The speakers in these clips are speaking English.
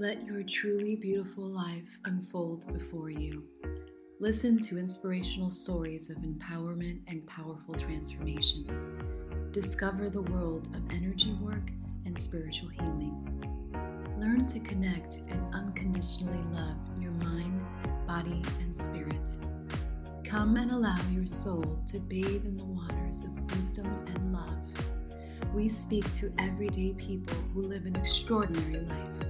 Let your truly beautiful life unfold before you. Listen to inspirational stories of empowerment and powerful transformations. Discover the world of energy work and spiritual healing. Learn to connect and unconditionally love your mind, body, and spirit. Come and allow your soul to bathe in the waters of wisdom and love. We speak to everyday people who live an extraordinary life.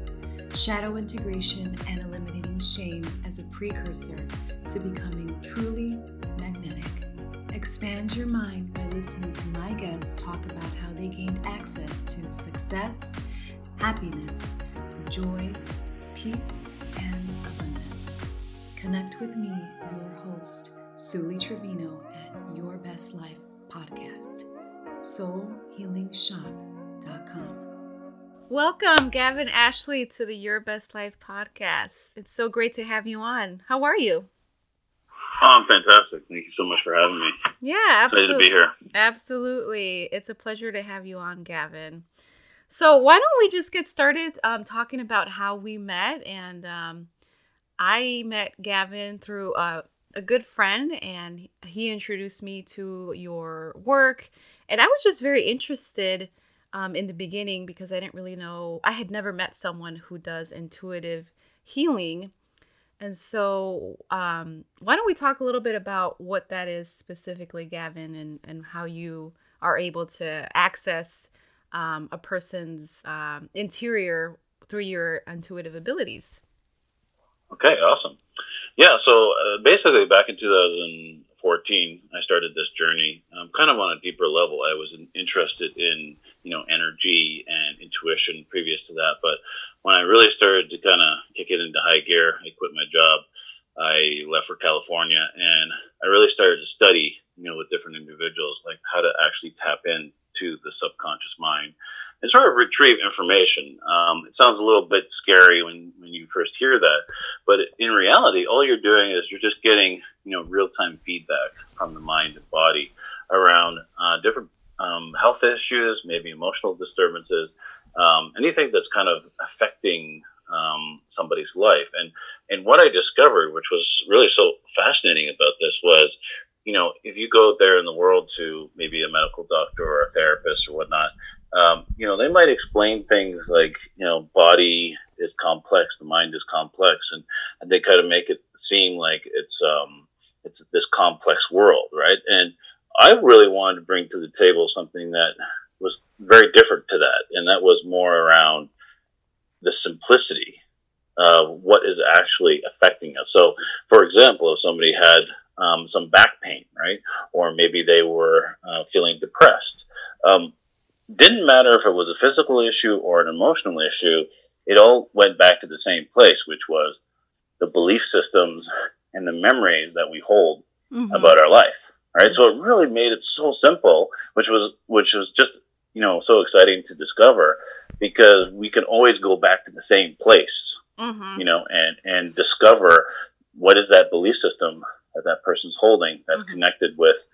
Shadow integration and eliminating shame as a precursor to becoming truly magnetic. Expand your mind by listening to my guests talk about how they gained access to success, happiness, joy, peace, and abundance. Connect with me, your host, Suli Trevino, at Your Best Life Podcast, soulhealingshop.com. Welcome, Gavin Ashley, to the Your Best Life podcast. It's so great to have you on. How are you? Oh, I'm fantastic. Thank you so much for having me. Yeah, absolutely. Excited to be here. Absolutely. It's a pleasure to have you on, Gavin. So, why don't we just get started um, talking about how we met? And um, I met Gavin through a, a good friend, and he introduced me to your work. And I was just very interested um, in the beginning because I didn't really know, I had never met someone who does intuitive healing. And so, um, why don't we talk a little bit about what that is specifically, Gavin, and, and how you are able to access um, a person's um, interior through your intuitive abilities. Okay, awesome. Yeah, so uh, basically, back in 2014, I started this journey, um, kind of on a deeper level. I was interested in, you know, energy and intuition previous to that, but when I really started to kind of kick it into high gear, I quit my job. I left for California, and I really started to study, you know, with different individuals, like how to actually tap in to the subconscious mind and sort of retrieve information. Um, it sounds a little bit scary when, when you first hear that, but in reality, all you're doing is you're just getting you know real time feedback from the mind and body around uh, different um, health issues, maybe emotional disturbances, um, anything that's kind of affecting um, somebody's life. And and what I discovered, which was really so fascinating about this, was you know, if you go there in the world to maybe a medical doctor or a therapist or whatnot, um, you know, they might explain things like, you know, body is complex, the mind is complex, and, and they kind of make it seem like it's um, it's this complex world, right? And I really wanted to bring to the table something that was very different to that, and that was more around the simplicity of what is actually affecting us. So, for example, if somebody had um, some back pain, right? Or maybe they were uh, feeling depressed. Um, didn't matter if it was a physical issue or an emotional issue, it all went back to the same place, which was the belief systems and the memories that we hold mm-hmm. about our life. Right. So it really made it so simple, which was which was just you know so exciting to discover because we can always go back to the same place, mm-hmm. you know, and and discover what is that belief system that that person's holding that's mm-hmm. connected with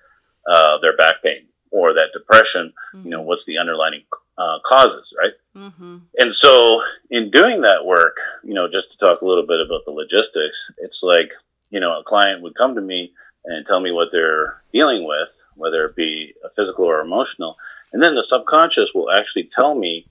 uh, their back pain or that depression. Mm-hmm. You know, what's the underlying uh, causes, right? Mm-hmm. And so, in doing that work, you know, just to talk a little bit about the logistics, it's like you know, a client would come to me and tell me what they're dealing with, whether it be physical or emotional, and then the subconscious will actually tell me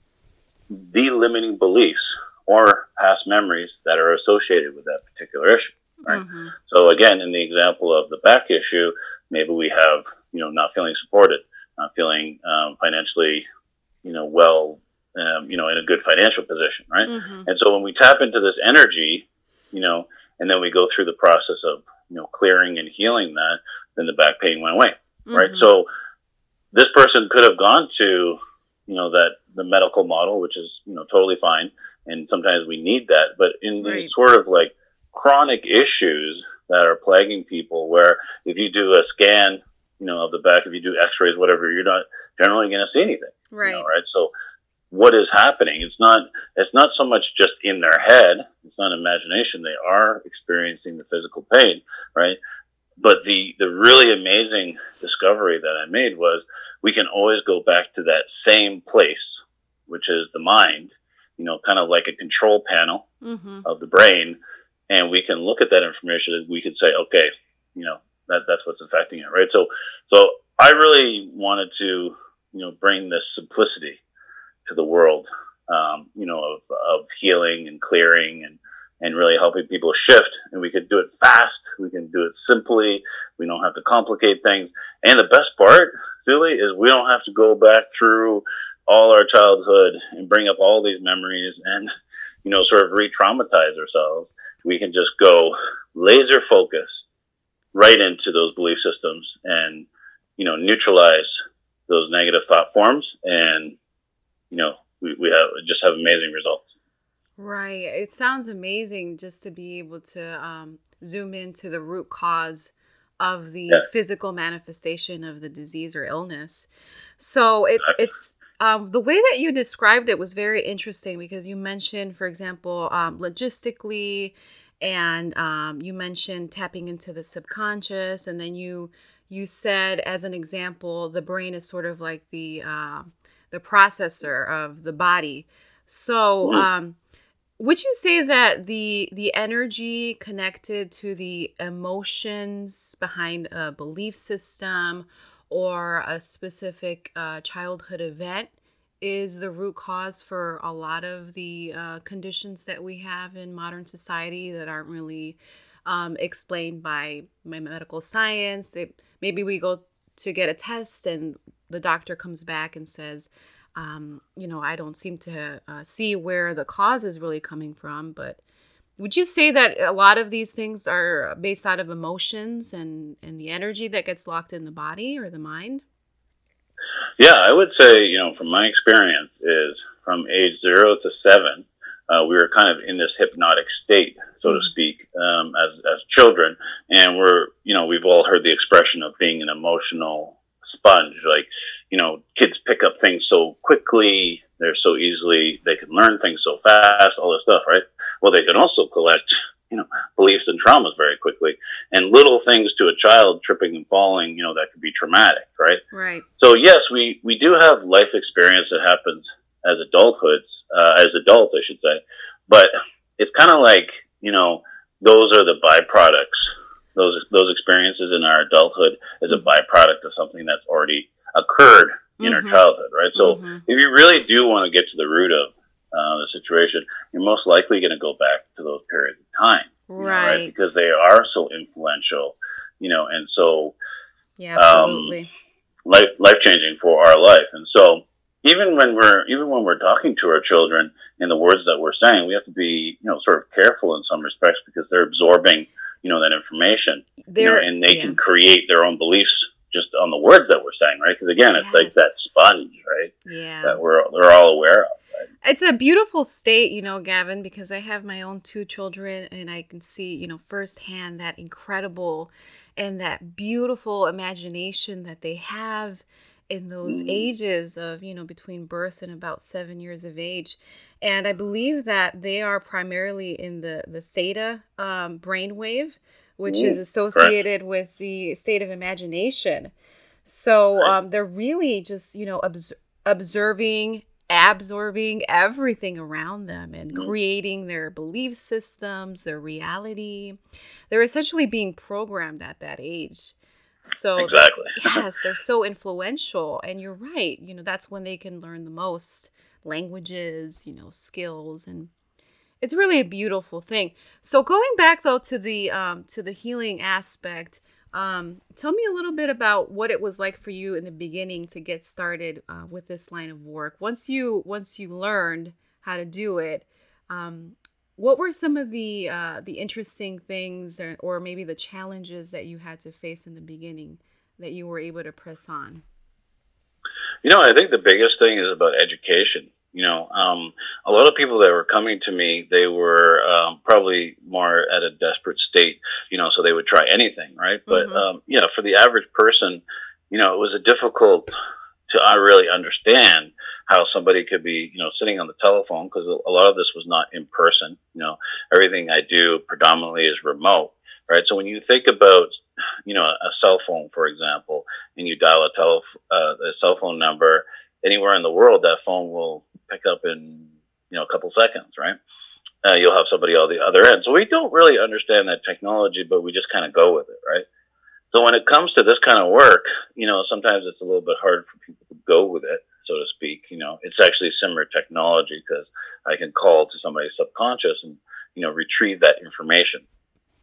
the limiting beliefs or past memories that are associated with that particular issue right? Mm-hmm. So again, in the example of the back issue, maybe we have you know not feeling supported, not feeling um, financially, you know, well, um, you know, in a good financial position, right? Mm-hmm. And so when we tap into this energy, you know, and then we go through the process of you know clearing and healing that, then the back pain went away, mm-hmm. right? So this person could have gone to you know that the medical model which is you know totally fine and sometimes we need that but in right. these sort of like chronic issues that are plaguing people where if you do a scan you know of the back if you do x-rays whatever you're not generally going to see anything right you know, right. so what is happening? It's not it's not so much just in their head it's not imagination they are experiencing the physical pain right? But the the really amazing discovery that i made was we can always go back to that same place which is the mind you know, kind of like a control panel Mm-hmm. of the brain, and we can look at that information and we can say, okay, you know, that that's what's affecting it, right? So, so I really wanted to, you know, bring this simplicity to the world, um, you know, of, of healing and clearing and and really helping people shift. And we can do it fast. We can do it simply. We don't have to complicate things. And the best part, Julie, is we don't have to go back through all our childhood and bring up all these memories and you know sort of re-traumatize ourselves we can just go laser focus right into those belief systems and you know neutralize those negative thought forms and you know we, we have just have amazing results Right. It sounds amazing just to be able to um, zoom into the root cause of the Yes. physical manifestation of the disease or illness. So it, Exactly. it's um, the way that you described it was very interesting because you mentioned, for example, um, logistically, and um, you mentioned tapping into the subconscious, and then you you said as an example, the brain is sort of like the uh, the processor of the body. So. Um, would you say that the the energy connected to the emotions behind a belief system or a specific uh, childhood event is the root cause for a lot of the uh, conditions that we have in modern society that aren't really um, explained by my medical science. They, maybe we go to get a test and the doctor comes back and says, um, you know, I don't seem to uh, see where the cause is really coming from. But would you say that a lot of these things are based out of emotions and, and the energy that gets locked in the body or the mind? yeah i would say you know from my experience is from age zero to seven uh, we were kind of in this hypnotic state so to Mhm. speak um, as, as children and we're you know we've all heard the expression of being an emotional sponge like you know kids pick up things so quickly they're so easily they can learn things so fast all this stuff right well they can also collect you know beliefs and traumas very quickly and little things to a child tripping and falling you know that could be traumatic right Right. so yes, we we do have life experience that happens as adulthoods, uh, as adults, I should say. But it's kind of like you know those are the byproducts. Those those experiences in our adulthood is a byproduct of something that's already occurred in our Mhm. childhood, right? So Mhm. if you really do want to get to the root of uh, the situation, you're most likely going to go back to those periods of time, you know, right. Because they are so influential, you know, and so Yeah, um, absolutely. life life changing for our life. And so even when we're even when we're talking to our children in the words that we're saying, we have to be you know sort of careful in some respects because they're absorbing you know that information, you know, There, and they yeah. can create their own beliefs just on the words that we're saying, right? Because again, it's like that sponge, right? Yeah. That we're they're all aware of. It's a beautiful state, you know, Gavin, because I have my own two children and I can see, you know, firsthand that incredible and that beautiful imagination that they have in those Mhm. ages of, you know, between birth and about seven years of age. And I believe that they are primarily in the, the theta um, brainwave, which is Mm, associated with the state of imagination. So um, they're really just, you know, obs- observing, absorbing everything around them and Mhm. creating their belief systems, their reality. They're essentially being programmed at that age. So Exactly. yes, they're so influential. And you're right. You know, that's when they can learn the most languages, you know, skills and it's really a beautiful thing. So going back though to the um, to the healing aspect, um, tell me a little bit about what it was like for you in the beginning to get started uh, with this line of work. Once you once you learned how to do it, um, what were some of the uh, the interesting things or, or maybe the challenges that you had to face in the beginning that you were able to press on? You know, I think the biggest thing is about education. You know, um, a lot of people that were coming to me, they were um, probably more at a desperate state, you know, so they would try anything, right? But, Mhm. um, you know, for the average person, you know, it was a difficult to uh, really understand how somebody could be, you know, sitting on the telephone because a lot of this was not in person. You know, everything I do predominantly is remote, right? So when you think about, you know, a cell phone, for example, and you dial a, tele- uh, a cell phone number anywhere in the world, that phone will pick up in you know a couple seconds, right? Uh, you'll have somebody on the other end. So we don't really understand that technology, but we just kind of go with it, right? So when it comes to this kind of work, you know, sometimes it's a little bit hard for people to go with it, so to speak. You know, it's actually similar technology because I can call to somebody's subconscious and you know retrieve that information.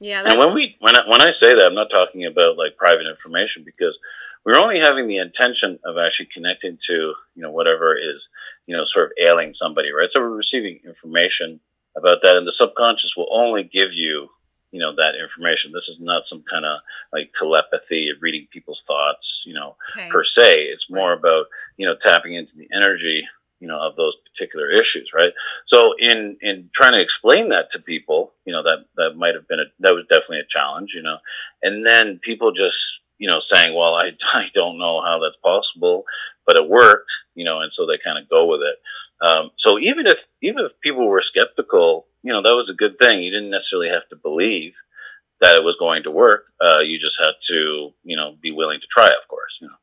Yeah. And when we when I, when I say that, I'm not talking about like private information because we're only having the intention of actually connecting to you know whatever is you know sort of ailing somebody, right? So we're receiving information about that, and the subconscious will only give you you know that information. This is not some kind of like telepathy of reading people's thoughts, you know, okay. per se. It's more about you know tapping into the energy you know of those particular issues right? So in in trying to explain that to people you know that that might have been a that was definitely a challenge you know? And then people just you know saying well i, I don't know how that's possible but it worked you know and so they kind of go with it. Um, so even if even if people were skeptical you know that was a good thing. You didn't necessarily have to believe that it was going to work. Uh, you just had to you know be willing to try of course you know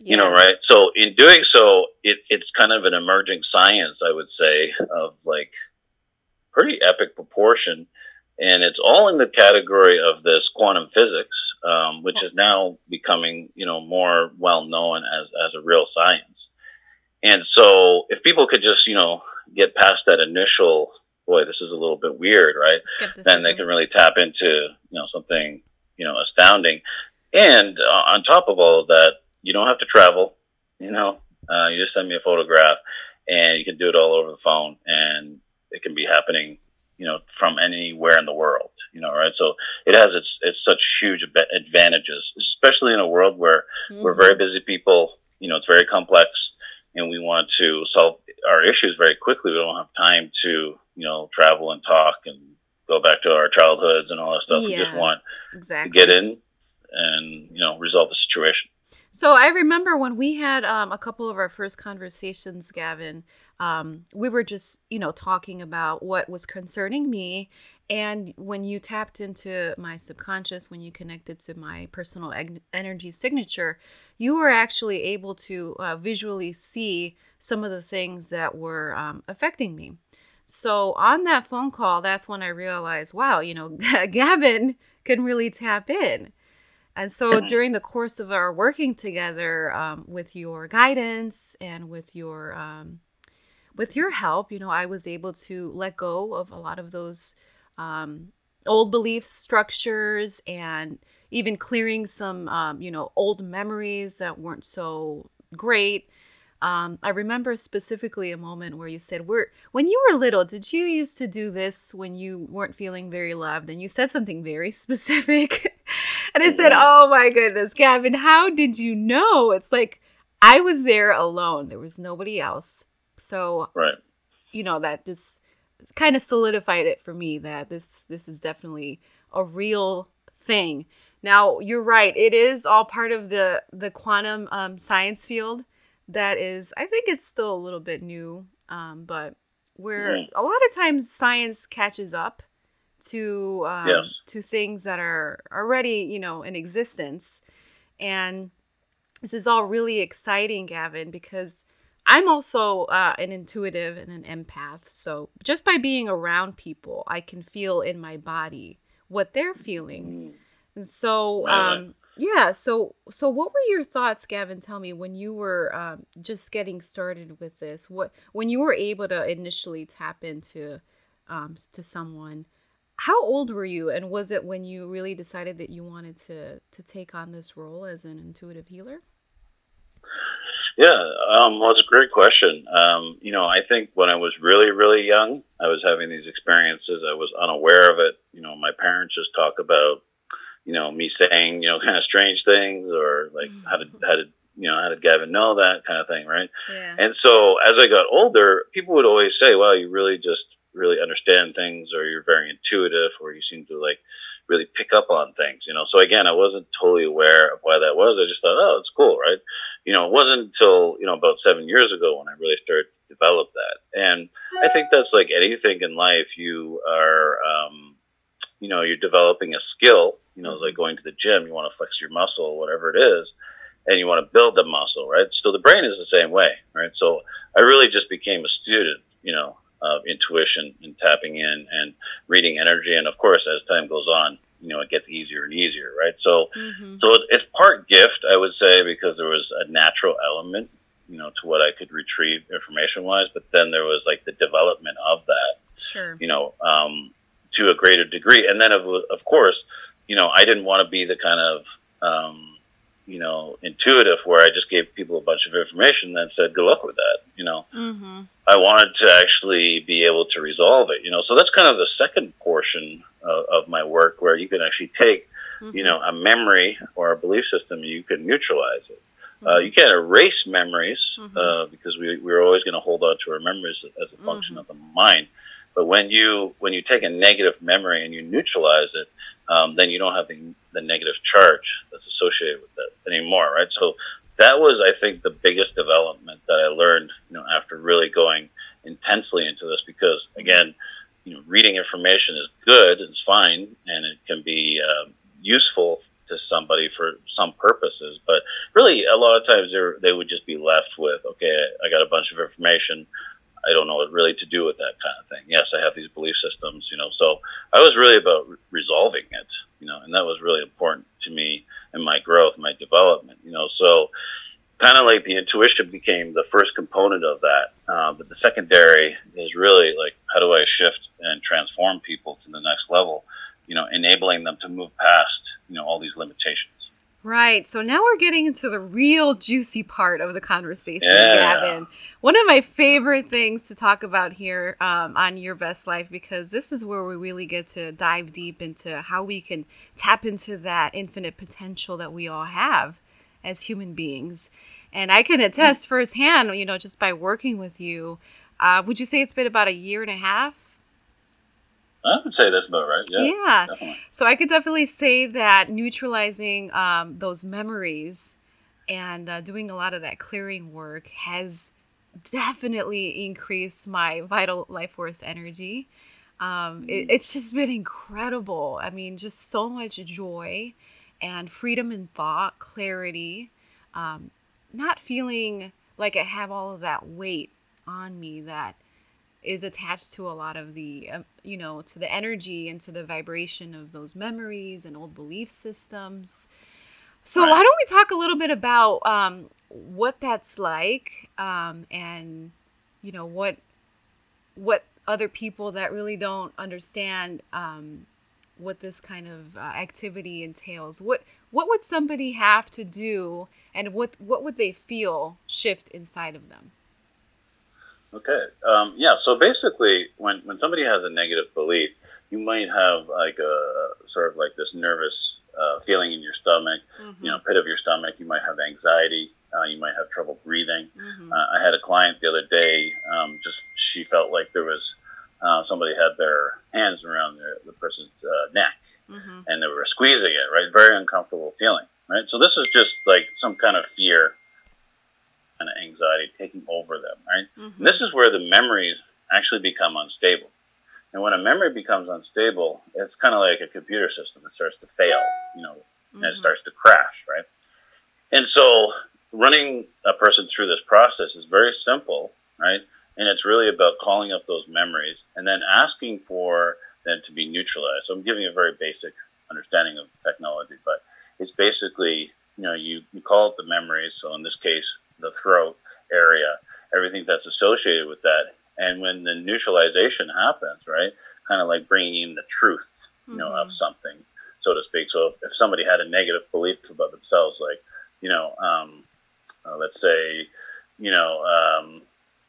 you know right? So in doing so it, it's kind of an emerging science i would say of like pretty epic proportion. And it's all in the category of this quantum physics um, which is now becoming you know more well known as, as a real science. And so if people could just you know get past that initial boy this is a little bit weird right? Then they can really tap into you know something you know astounding. And uh, on top of all of that you don't have to travel. You know, uh, you just send me a photograph, and you can do it all over the phone, and it can be happening. You know, from anywhere in the world. You know, right? So it has its its such huge advantages, especially in a world where mm-hmm. we're very busy people. You know, it's very complex, and we want to solve our issues very quickly. We don't have time to you know travel and talk and go back to our childhoods and all that stuff. Yeah, we just want exactly. to get in and you know resolve the situation. So I remember when we had um, a couple of our first conversations, Gavin. Um, we were just, you know, talking about what was concerning me. And when you tapped into my subconscious, when you connected to my personal eg- energy signature, you were actually able to uh, visually see some of the things that were um, affecting me. So on that phone call, that's when I realized, wow, you know, Gavin can really tap in. And so during the course of our working together um, with your guidance and with your um, with your help, you know, I was able to let go of a lot of those um, old belief structures and even clearing some, um, you know, old memories that weren't so great. Um, I remember specifically a moment where you said, "We're when you were little, did you used to do this when you weren't feeling very loved?" And you said something very specific, and I said, "Oh my goodness, Gavin, how did you know?" It's like I was there alone; there was nobody else. So, right, you know that just kind of solidified it for me that this this is definitely a real thing. Now, you're right; it is all part of the the quantum um, science field that is i think it's still a little bit new um, but where mm. a lot of times science catches up to um, yes. to things that are already you know in existence and this is all really exciting gavin because i'm also uh, an intuitive and an empath so just by being around people i can feel in my body what they're feeling mm. and so um, yeah. So, so what were your thoughts, Gavin? Tell me when you were um, just getting started with this. What when you were able to initially tap into um, to someone. How old were you, and was it when you really decided that you wanted to to take on this role as an intuitive healer? Yeah, um, well, it's a great question. Um, you know, I think when I was really, really young, I was having these experiences. I was unaware of it. You know, my parents just talk about you know, me saying, you know, kind of strange things or like mm-hmm. how did how did you know how did Gavin know that kind of thing, right? Yeah. And so as I got older, people would always say, "Well, you really just really understand things, or you're very intuitive, or you seem to like really pick up on things." You know. So again, I wasn't totally aware of why that was. I just thought, "Oh, it's cool, right?" You know, it wasn't until you know about seven years ago when I really started to develop that. And I think that's like anything in life. You are, um, you know, you're developing a skill you know, it's like going to the gym. You want to flex your muscle, whatever it is, and you want to build the muscle, right? So the brain is the same way, right? So I really just became a student, you know, of intuition and tapping in and reading energy. And of course, as time goes on, you know, it gets easier and easier, right? So, mm-hmm. so it's part gift, I would say, because there was a natural element, you know, to what I could retrieve information wise. But then there was like the development of that, sure, you know, um, to a greater degree. And then of, of course, you know, I didn't want to be the kind of, um, you know, intuitive where I just gave people a bunch of information and then said, good luck with that. You know, mm-hmm. I wanted to actually be able to resolve it, you know, so that's kind of the second portion of, of my work where you can actually take, mm-hmm. you know, a memory or a belief system, you can neutralize it. Uh, mm-hmm. you can't erase memories mm-hmm. uh, because we, we're always going to hold on to our memories as a function mm-hmm. of the mind. But when you when you take a negative memory and you neutralize it, um, then you don't have the, the negative charge that's associated with that anymore, right? So that was, I think, the biggest development that I learned, you know, after really going intensely into this. Because again, you know, reading information is good, it's fine, and it can be uh, useful to somebody for some purposes. But really, a lot of times they would just be left with, okay, I got a bunch of information. I don't know what really to do with that kind of thing. Yes, I have these belief systems, you know. So I was really about re- resolving it, you know, and that was really important to me and my growth, my development, you know. So kind of like the intuition became the first component of that, uh, but the secondary is really like how do I shift and transform people to the next level, you know, enabling them to move past, you know, all these limitations. Right. So now we're getting into the real juicy part of the conversation, yeah. Gavin. One of my favorite things to talk about here um, on Your Best Life, because this is where we really get to dive deep into how we can tap into that infinite potential that we all have as human beings. And I can attest firsthand, you know, just by working with you. Uh, would you say it's been about a year and a half I would say that's about right. Yeah. Yeah. So I could definitely say that neutralizing um, those memories and uh, doing a lot of that clearing work has definitely increased my vital life force energy. Um, it, mm-hmm. it's just been incredible. I mean, just so much joy and freedom in thought, clarity, um, not feeling like I have all of that weight on me that is attached to a lot of the um, you know to the energy and to the vibration of those memories and old belief systems. So right. why don't we talk a little bit about um, what that's like um, and you know what what other people that really don't understand um, what this kind of uh, activity entails. What what would somebody have to do and what what would they feel shift inside of them Okay. Um, yeah. So basically, when when somebody has a negative belief, you might have like a sort of like this nervous uh, feeling in your stomach, mm-hmm. you know, pit of your stomach. You might have anxiety. Uh, you might have trouble breathing. Mm-hmm. Uh, I had a client the other day. Um, just she felt like there was uh, somebody had their hands around their, the person's uh, neck, mm-hmm. and they were squeezing it. Right. Very uncomfortable feeling. Right. So this is just like some kind of fear and anxiety taking over them, right? Mm-hmm. this is where the memories actually become unstable. And when a memory becomes unstable, it's kind of like a computer system. It starts to fail, you know, mm-hmm. and it mm-hmm. starts to crash, right? And so running a person through this process is very simple, right? And it's really about calling up those memories and then asking for them to be neutralized. So I'm giving a very basic understanding of technology, but it's basically, you know, you, you call up the memories. So in this case, the throat area, everything that's associated with that. And when the neutralization happens, right, kind of like bringing in the truth, you know, mm-hmm. of something, so to speak. So if, if somebody had a negative belief about themselves, like, you know, um, uh, let's say, you know, um,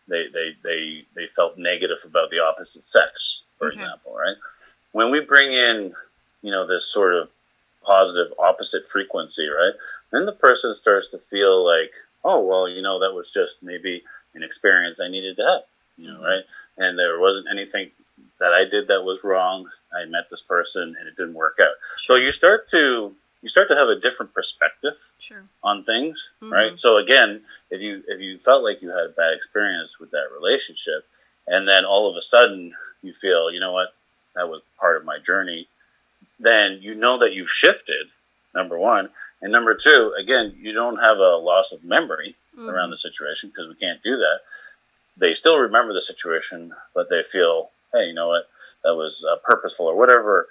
they, they, they, they felt negative about the opposite sex, for okay. example, right? When we bring in, you know, this sort of positive opposite frequency, right? Then the person starts to feel like oh well you know that was just maybe an experience i needed to have you know mm-hmm. right and there wasn't anything that i did that was wrong i met this person and it didn't work out sure. so you start to you start to have a different perspective sure. on things mm-hmm. right so again if you if you felt like you had a bad experience with that relationship and then all of a sudden you feel you know what that was part of my journey then you know that you've shifted number one. And number two, again, you don't have a loss of memory mm-hmm. around the situation because we can't do that. they still remember the situation, but they feel, hey, you know what, that was uh, purposeful or whatever,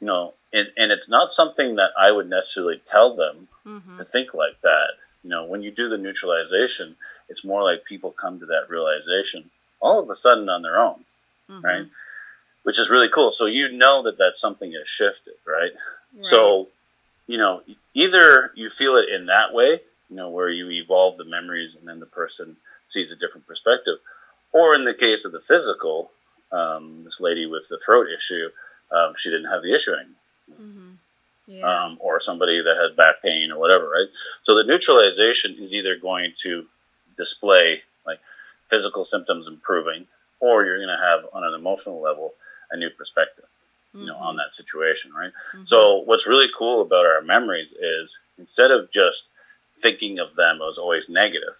you know. And, and it's not something that I would necessarily tell them Mm-hmm. to think like that. You know, when you do the neutralization, it's more like people come to that realization all of a sudden on their own, Mhm. right? Which is really cool. So you know that that something has shifted, right? Right. So, you know, either you feel it in that way, you know, where you evolve the memories and then the person sees a different perspective, or in the case of the physical, um, this lady with the throat issue, um, she didn't have the issue anymore Mhm. Yeah. um, or somebody that had back pain or whatever, right? So the neutralization is either going to display like physical symptoms improving, or you're going to have on an emotional level a new perspective, you know, on that situation, right? Mhm. So what's really cool about our memories is instead of just thinking of them as always negative,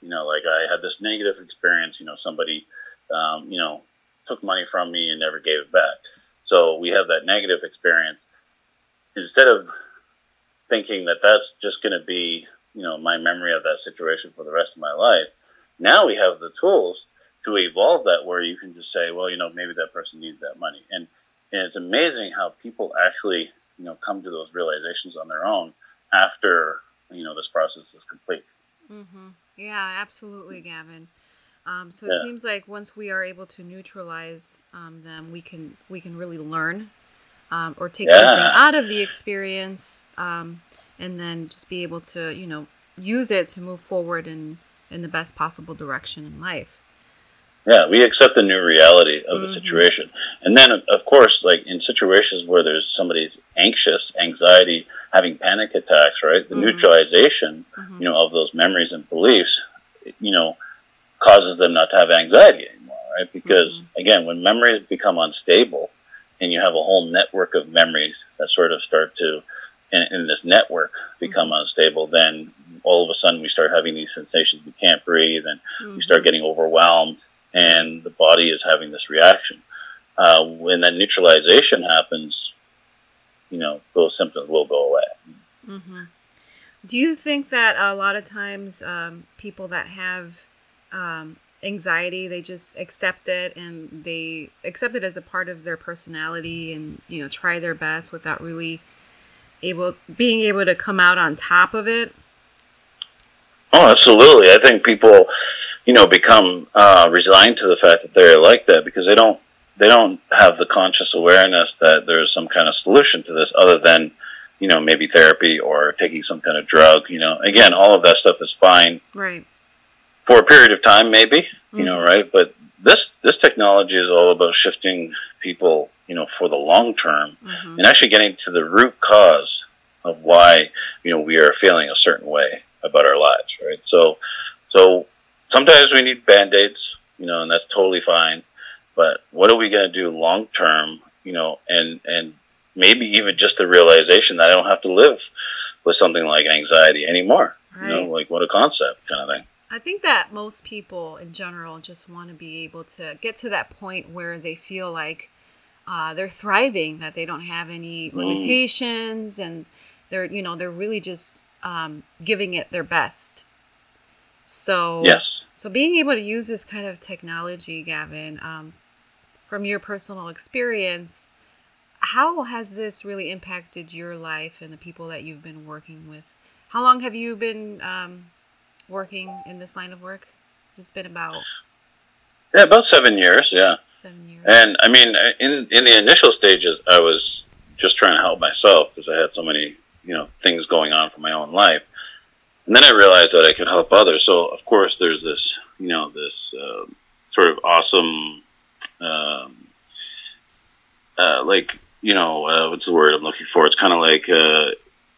you know, like I had this negative experience, you know, somebody, um, you know, took money from me and never gave it back. So we have that negative experience. Instead of thinking that that's just going to be, you know, my memory of that situation for the rest of my life, now we have the tools to evolve that where you can just say, well, you know, maybe that person needs that money. And, and it's amazing how people actually, you know, come to those realizations on their own after, you know, this process is complete. Mm-hmm. Yeah, absolutely, Gavin. Um, so it Yeah. seems like once we are able to neutralize um, them, we can we can really learn um, or take something out of the experience, um, and then just be able to you know use it to move forward in in the best possible direction in life. Yeah, we accept the new reality of the Mhm. situation. And then, of course, like in situations where there's somebody's anxious, anxiety, having panic attacks, right? The Mhm. neutralization, Mhm. you know, of those memories and beliefs, you know, causes them not to have anxiety anymore, right? Because again, when memories become unstable and you have a whole network of memories that sort of start to, in, in this network, become unstable, then all of a sudden we start having these sensations we can't breathe and we start Mhm. getting overwhelmed and the body is having this reaction. Uh, when that neutralization happens, you know, those symptoms will go away. hmm Do you think that a lot of times um, people that have um, anxiety, they just accept it and they accept it as a part of their personality and you know try their best without really able being able to come out on top of it? Oh, absolutely. I think people, you know, become uh, resigned to the fact that they're like that because they don't they don't have the conscious awareness that there's some kind of solution to this other than, you know, maybe therapy or taking some kind of drug. You know, again, all of that stuff is fine Right. for a period of time, maybe. You know, Mhm. right? But this this technology is all about shifting people, you know, for the long term hmm and actually getting to the root cause of why you know we are feeling a certain way about our lives right so so sometimes we need band-aids you know and that's totally fine but what are we going to do long term you know and and maybe even just the realization that i don't have to live with something like anxiety anymore you know Right. like what a concept kind of thing I think that most people in general just want to be able to get to that point where they feel like uh, they're thriving, that they don't have any Mm. limitations, and they're you know they're really just um, giving it their best. So yes so being able to use this kind of technology, Gavin, um, from your personal experience, how has this really impacted your life and the people that you've been working with? How long have you been um, working in this line of work? It's been about yeah about seven years yeah seven years. And I mean, in in the initial stages, I was just trying to help myself because I had so many you know things going on for my own life. And then I realized that I could help others. So of course, there's this you know this um sort of awesome, um, uh, like you know uh, what's the word I'm looking for? It's kind of like uh,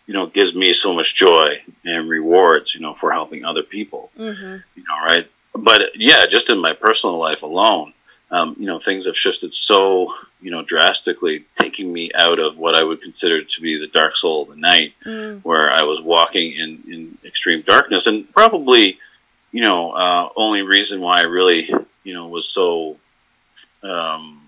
you know gives me so much joy and rewards you know for helping other people mm-hmm. you know, right? But yeah, just in my personal life alone, um, you know, things have shifted so, you know, drastically, taking me out of what I would consider to be the dark soul of the night, mm where I was walking in, in extreme darkness. And probably, you know, uh, only reason why I really, you know, was so, um,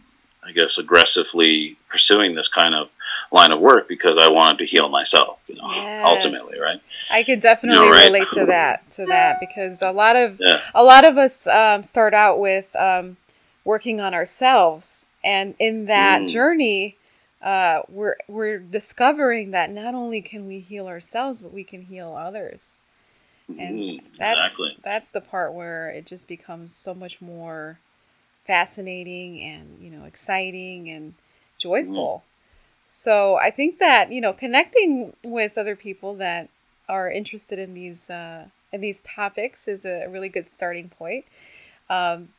I guess, aggressively pursuing this kind of line of work because I wanted to heal myself, you know, Yes. ultimately, right? I could definitely right? relate to that to that because a lot of Yeah. a lot of us um, start out with um, working on ourselves, and in that Mm. journey, uh, we're we're discovering that not only can we heal ourselves, but we can heal others. And Mm, that's exactly. that's the part where it just becomes so much more fascinating and you know exciting and joyful. So I think that you know connecting with other people that are interested in these uh, in these topics is a really good starting point. Um,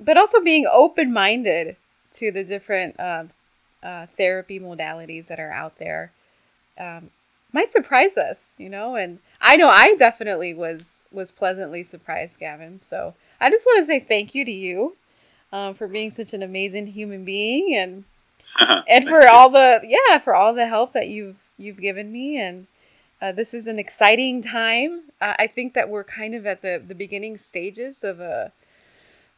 but also being open minded to the different uh, uh, therapy modalities that are out there um, might surprise us, you know. And I know I definitely was was pleasantly surprised, Gavin. So I just want to say thank you to you um, for being such an amazing human being and and for you. all the yeah for all the help that you've you've given me and uh, this is an exciting time uh, i think that we're kind of at the the beginning stages of a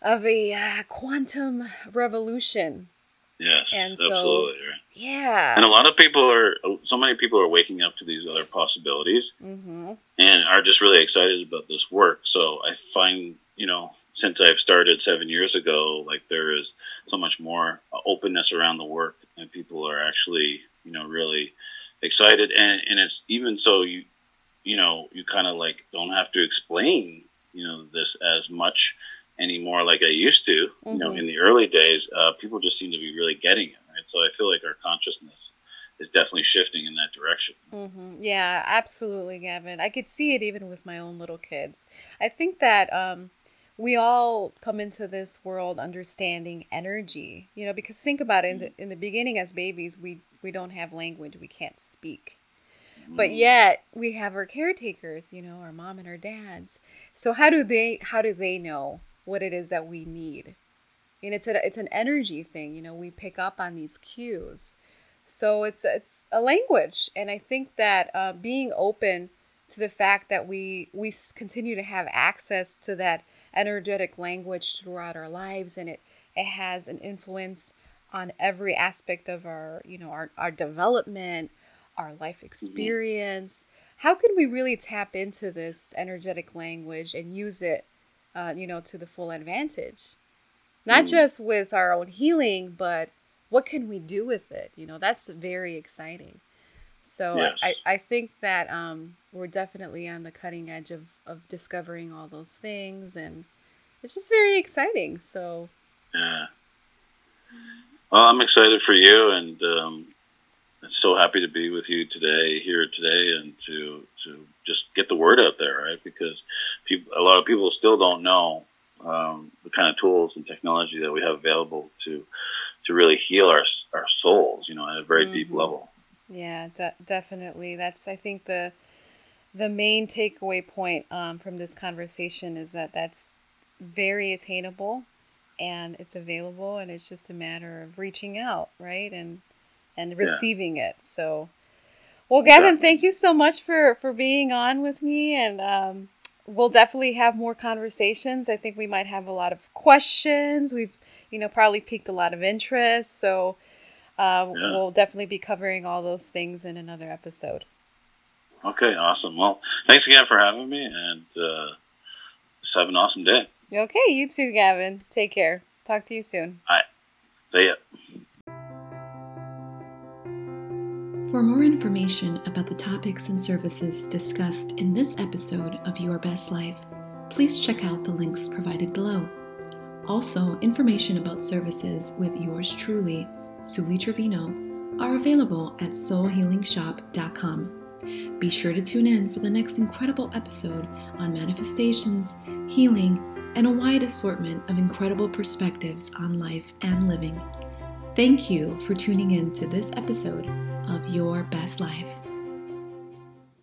of a uh, quantum revolution yes, and so- absolutely. Right. yeah And a lot of people are, so many people are waking up to these other possibilities mm-hmm. and are just really excited about this work. So I find, you know, since I've started seven years ago, like there is so much more openness around the work, and people are actually, you know, really excited. And and it's even so you, you know, you kind of like don't have to explain, you know, this as much anymore like I used to. You know, Mhm. in the early days, uh, people just seem to be really getting it. Right. So I feel like our consciousness is definitely shifting in that direction. Mm-hmm. Yeah, absolutely, Gavin. I could see it even with my own little kids. I think that um, we all come into this world understanding energy, you know, because think about it. In the in the beginning, as babies, we we don't have language, we can't speak, but Mm. yet we have our caretakers, you know, our mom and our dads. So how do they how do they know what it is that we need? And it's a it's an energy thing, you know. We pick up on these cues. So it's it's a language, and I think that uh, being open to the fact that we we continue to have access to that energetic language throughout our lives, and it it has an influence on every aspect of our you know our our development, our life experience. How can we really tap into this energetic language and use it, uh, you know, to the full advantage? Not Mm. just with our own healing, but what can we do with it? You know, that's very exciting. So I- Yes. I, I think that um, we're definitely on the cutting edge of, of discovering all those things and it's just very exciting. So Yeah. Well, I'm excited for you, and um, I'm so happy to be with you today, here today, and to to just get the word out there, right? Because people, a lot of people still don't know um, the kind of tools and technology that we have available to to really heal our our souls, you know, at a very deep Mhm. level. yeah, de- definitely. That's I think the the main takeaway point um, from this conversation is that that's very attainable and it's available and it's just a matter of reaching out right and and receiving it. So well gavin thank you so much for for being on with me and um, we'll definitely have more conversations. I think we might have a lot of questions. We've you know probably piqued a lot of interest. So uh, Yeah. we'll definitely be covering all those things in another episode. Okay, awesome. Well, thanks again for having me, and uh, just have an awesome day. okay you too gavin. Take care. Talk to you soon. See ya. For more information about the topics and services discussed in this episode of Your Best Life, please check out the links provided below. Also, information about services with yours truly, Suli Trevino, are available at soulhealingshop.com. Be sure to tune in for the next incredible episode on manifestations, healing, and a wide assortment of incredible perspectives on life and living. Thank you for tuning in to this episode of Your Best Life.